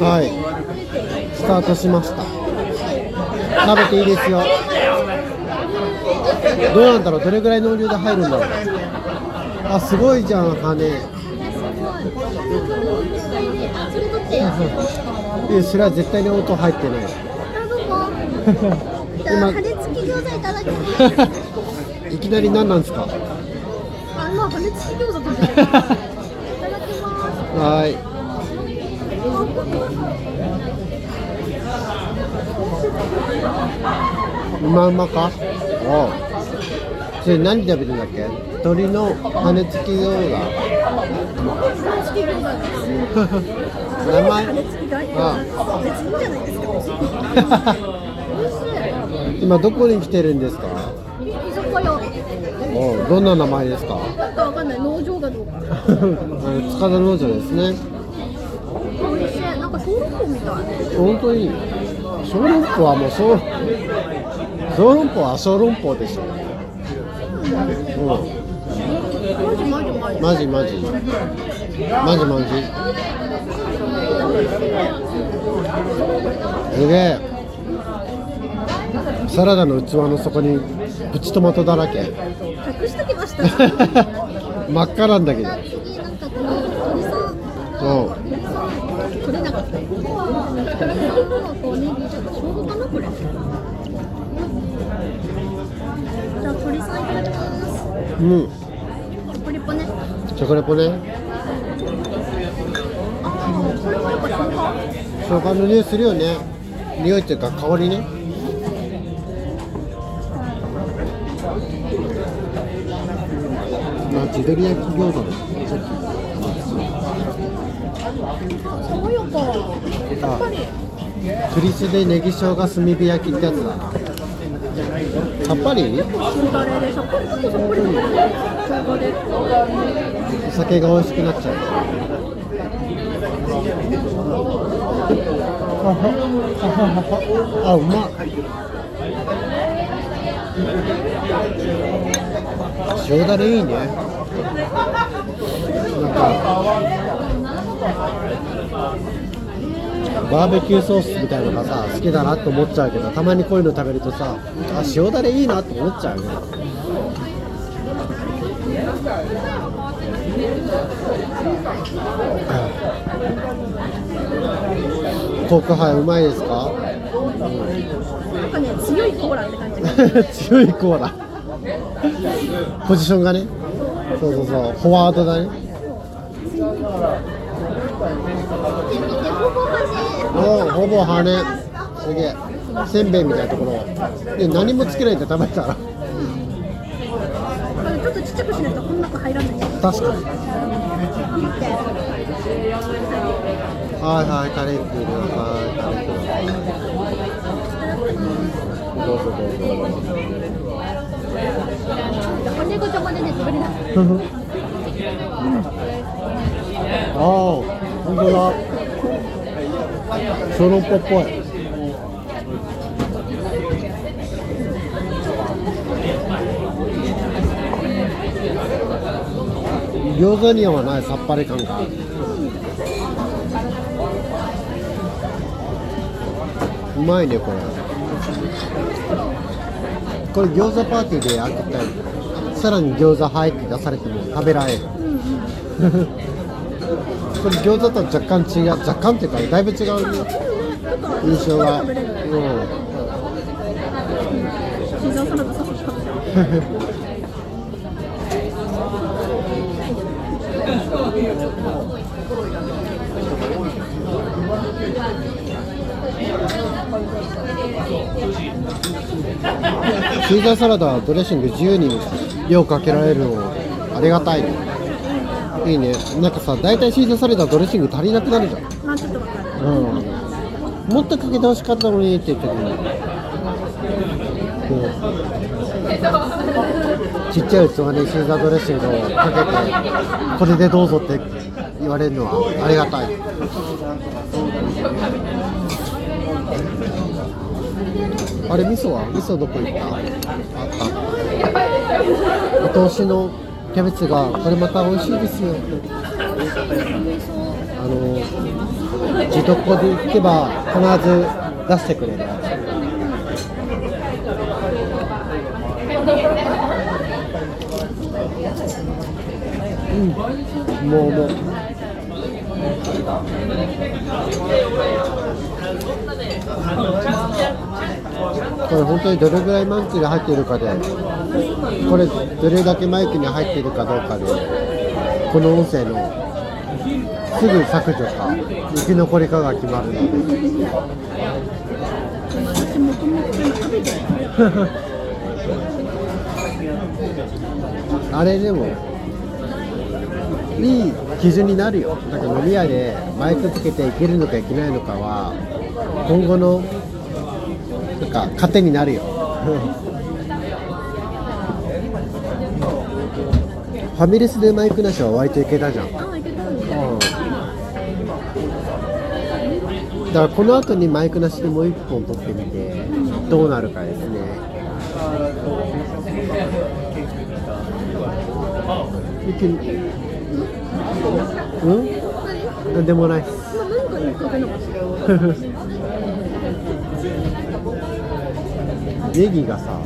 はい。スタートしました。食べていいですよ。どうなんだろうどれぐらいのお湯で入るんだろうあすごいじゃん羽。いやそれは絶対に音入ってない。じゃあ羽根付き餃子いただきます。いきなり何なんですか？あ、まあ羽根付き餃子とじゃない。いただきます。はいうまうまか？おうそれ何食べるんだっけ？鶏の羽付き餃子。名前羽根付きがあ別にいいじゃないですか。美味し今どこに来てるんですか？おうどんな名前ですか？なんかわかんない農場がどうか。あの塚田農場ですね。本当に小籠包はもう小小籠包は小籠包でしょ、う。ん、マジマジマジ。マジすげえ。サラダの器の底にプチトマトだらけ。隠しときました。真っ赤なんだけど。うんじゃあ鳥さんいただきます。うんポリポね。チョコレポねああ、これはやっぱ生姜。生姜の匂いするよね匂いっていうか香りねまあ地鶏焼き餃子です爽やか。やっぱり。クリスでネギ生姜炭火焼きってやつだなさっぱり？塩だれでさっぱりさっぱり。お酒が美味しくなっちゃうあうまっ塩だれいいねなんかバーベキューソースみたいのがさ好きだなって思っちゃうけどたまにこういうの食べるとさあ塩だれいいなって思っちゃうよね。コークハイうまいですか？なんかね、強いコーラって感じ。強いコーラ。ポジションがね。そうそうそう。フォワードだね見て見て、ほぼ端。おほぼ羽すげえ。せんべいみたいなところ。で何もつけないで食べたら。ちょっとちっちゃくしないとこの中入らない。確かに。はいはいカレーくださいカレーくださいどうぞどうぞ骨ごとまでね、食べれない。ああ本当だ。小籠包っぽい。餃子にはないさっぱり感がうまいねこれ。これ餃子パーティーで焼きたいさらに餃子入って出されても食べられる。これ餃子とは若干違う若干っていうかだいぶ違う印象が、うん、シーザーサラダさっき食べた。シーザーサラダはドレッシング自由に量かけられるのありがたいねいいね。なんかさ大体シーザーサラダはドレッシング足りなくなるじゃん。まあちょっとわかる。うん。もっとかけてほしかったのにって言ってるのに、う。んちっちゃい器にシーザードレッシングをかけてこれでどうぞって言われるのはありがたい。あれ味噌は？味噌どこ行った？あった。お通しのキャベツがこれまた美味しいですよ。あの自どこで行けば必ず出してくれる。うん。もうもう。これ本当にどれぐらいマイクに入っているかでこれどれだけマイクに入っているかどうかでこの音声のすぐ削除か生き残りかが決まるので。あれでもいい基準になるよ。なんか飲み屋でマイクつけていけるのかいけないのかは今後のなんか糧になるよ。ファミレスでマイクなしは割といけたじゃん。だだからこの後にマイクなしでもう一本撮ってみてどうなるかですね。うん？なんでもない。っす まあ何かにかけなかったネギがさ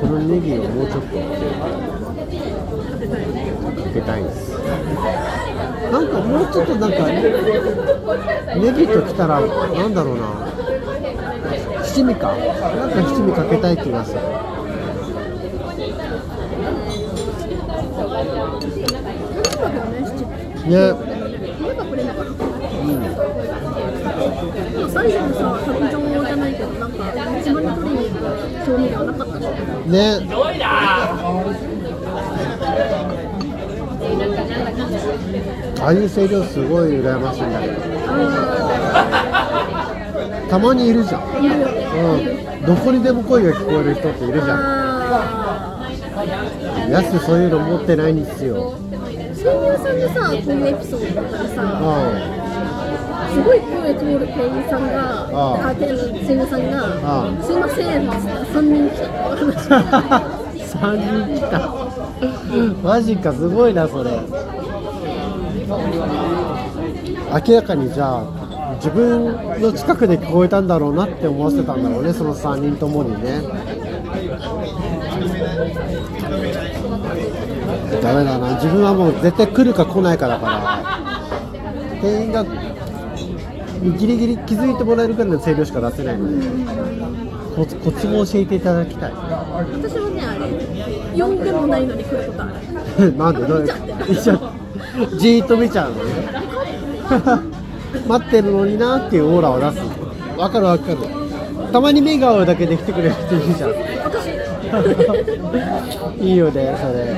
このネギをもうちょっとかけたいんです。なんかもうちょっとなんかネギときたらなんだろうな。七味か。なんか七味かけたい気がする。ね。最初のさ特徴じゃないけどなんか一番に取りに行く調味料なかったしね。ああいう声量すごい羨ましいんだけど。たまにいるじゃん。いるようん。どこにでも声が聞こえる人っているじゃん。やすそういうの持ってないんですよー新入さんでさこういうエピソードだったらさうすごい声通る店員さんがああ。あ店員新入さんがあすいませんっつった。ら3人来た。って話3人来た。マジかすごいなそれ。明らかにじゃあ自分の近くで聞こえたんだろうなって思わせたんだろうねその3人ともにね。ダメだな。自分はもう絶対来るか来ないかだから。店員がギリギリ気づいてもらえるくらいの声量しか出せないのでコツコツも教えていただきたい。私はねあれ呼んでもないのに来ることある。なんで？どう？いう一緒じーっと見ちゃうのね。待ってるのになっていうオーラを出す。わかるわかる。たまに目が合うだけで来てくれる人いるじゃん。いいよねそれ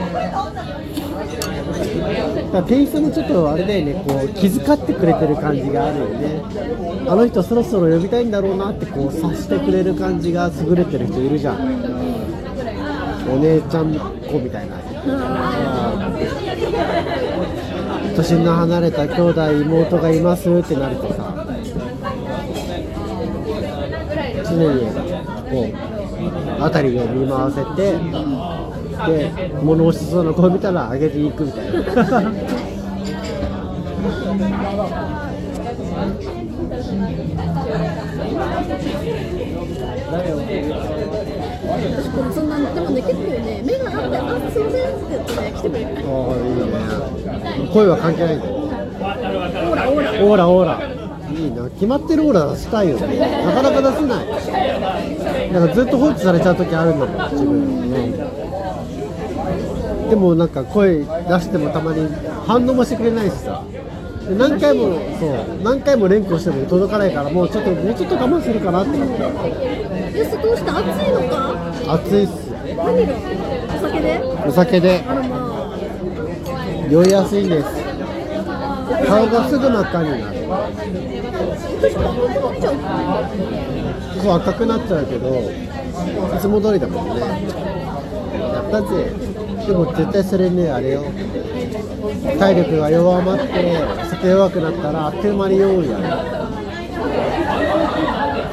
だから店員さんもちょっとあれだよねこう気遣ってくれてる感じがあるよね。あの人そろそろ呼びたいんだろうなってこう察してくれる感じが優れてる人いるじゃん。お姉ちゃん子みたいな。年の離れた兄弟妹がいますってなるとさ常にこう辺りを見回せてで物欲しそうな子を見たらあげていくみたいな。私これそんなでもね結構ね。目があってあすいませんって言ってね来てくれる。ああいいね。声は関係ない。んだよオーラオーラ。オーラオーラ。いいな。決まってるオーラ出したいよね。なかなか出せない。なんかずっと放置されちゃう時あるんだもん自分。ねでもなんか声出してもたまに反応もしてくれないしさ。で何回もそう何回も連呼しても届かないからもうちょっともうちょっと我慢するかなって思ってえそどうして？暑いのか？暑いっす。何が？お酒で？お酒で。あらまあ。酔いやすいんです。顔がすぐ真っ赤になる。そう赤くなっちゃうけどいつも通りだもんね。やったぜでも絶対それねあれよ。体力が弱まって酒弱くなったらあっという間に酔うや。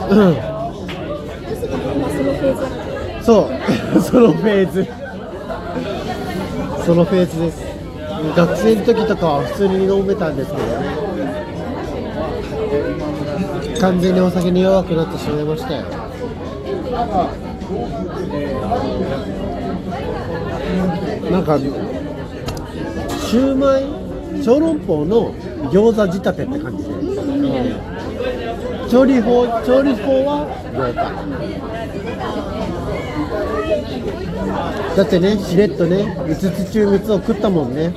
んうん。そう。そのフェーズ。そのフェーズです。学生の時とかは普通に飲めたんですけど。ね完全にお酒に弱くなってしまいましたよなんかシューマイ小籠包の餃子仕立てって感じで、調理法調理法は餃子だってねしれっとね5つ中3つを食ったもんね。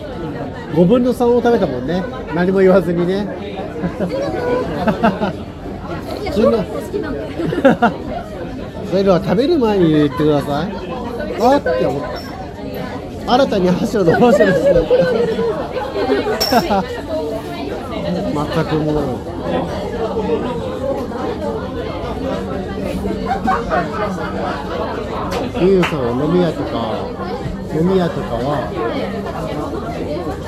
5分の3を食べたもんね。何も言わずにね。そういうのは食べる前に言ってください。あーって思った新た。に箸を伸ばしてる全くもうゆうさんは飲み屋とか飲み屋とかは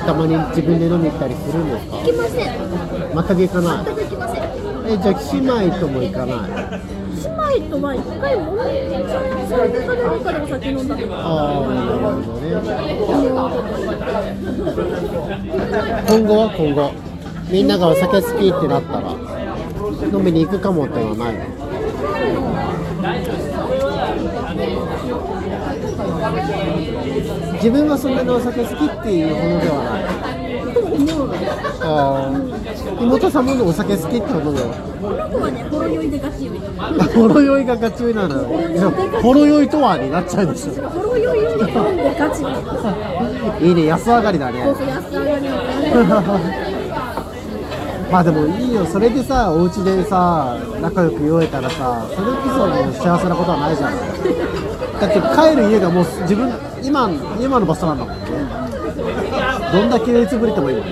た。まに自分で飲み行った。りするんですか行きません全く行かない全く行きませんえじゃあ姉妹とも行かない姉妹とは一回もそれそれでかでどっかでお酒飲んだああなるほどね今後は今後みんながお酒好きってなったら飲みに行くかもってのはないの自分はそんなにお酒好きっていうほどではない思うああ妹さんもお酒好きってほどではこの子はねほろ酔いでガチ酔い。ほろ酔いがガチ酔いなのよ。ほろ酔いとはになっちゃうでしょ。ほろ酔いを飲んでガチ酔い。いいね安上がりだね。安上がりのまあでもいいよ。それでさお家でさ仲良く酔えたらさそれこそもう幸せなことはないじゃん。だって帰る家がもう自分今今の場所なんだもん。ねどんだけ酔いつぶれてもいいもん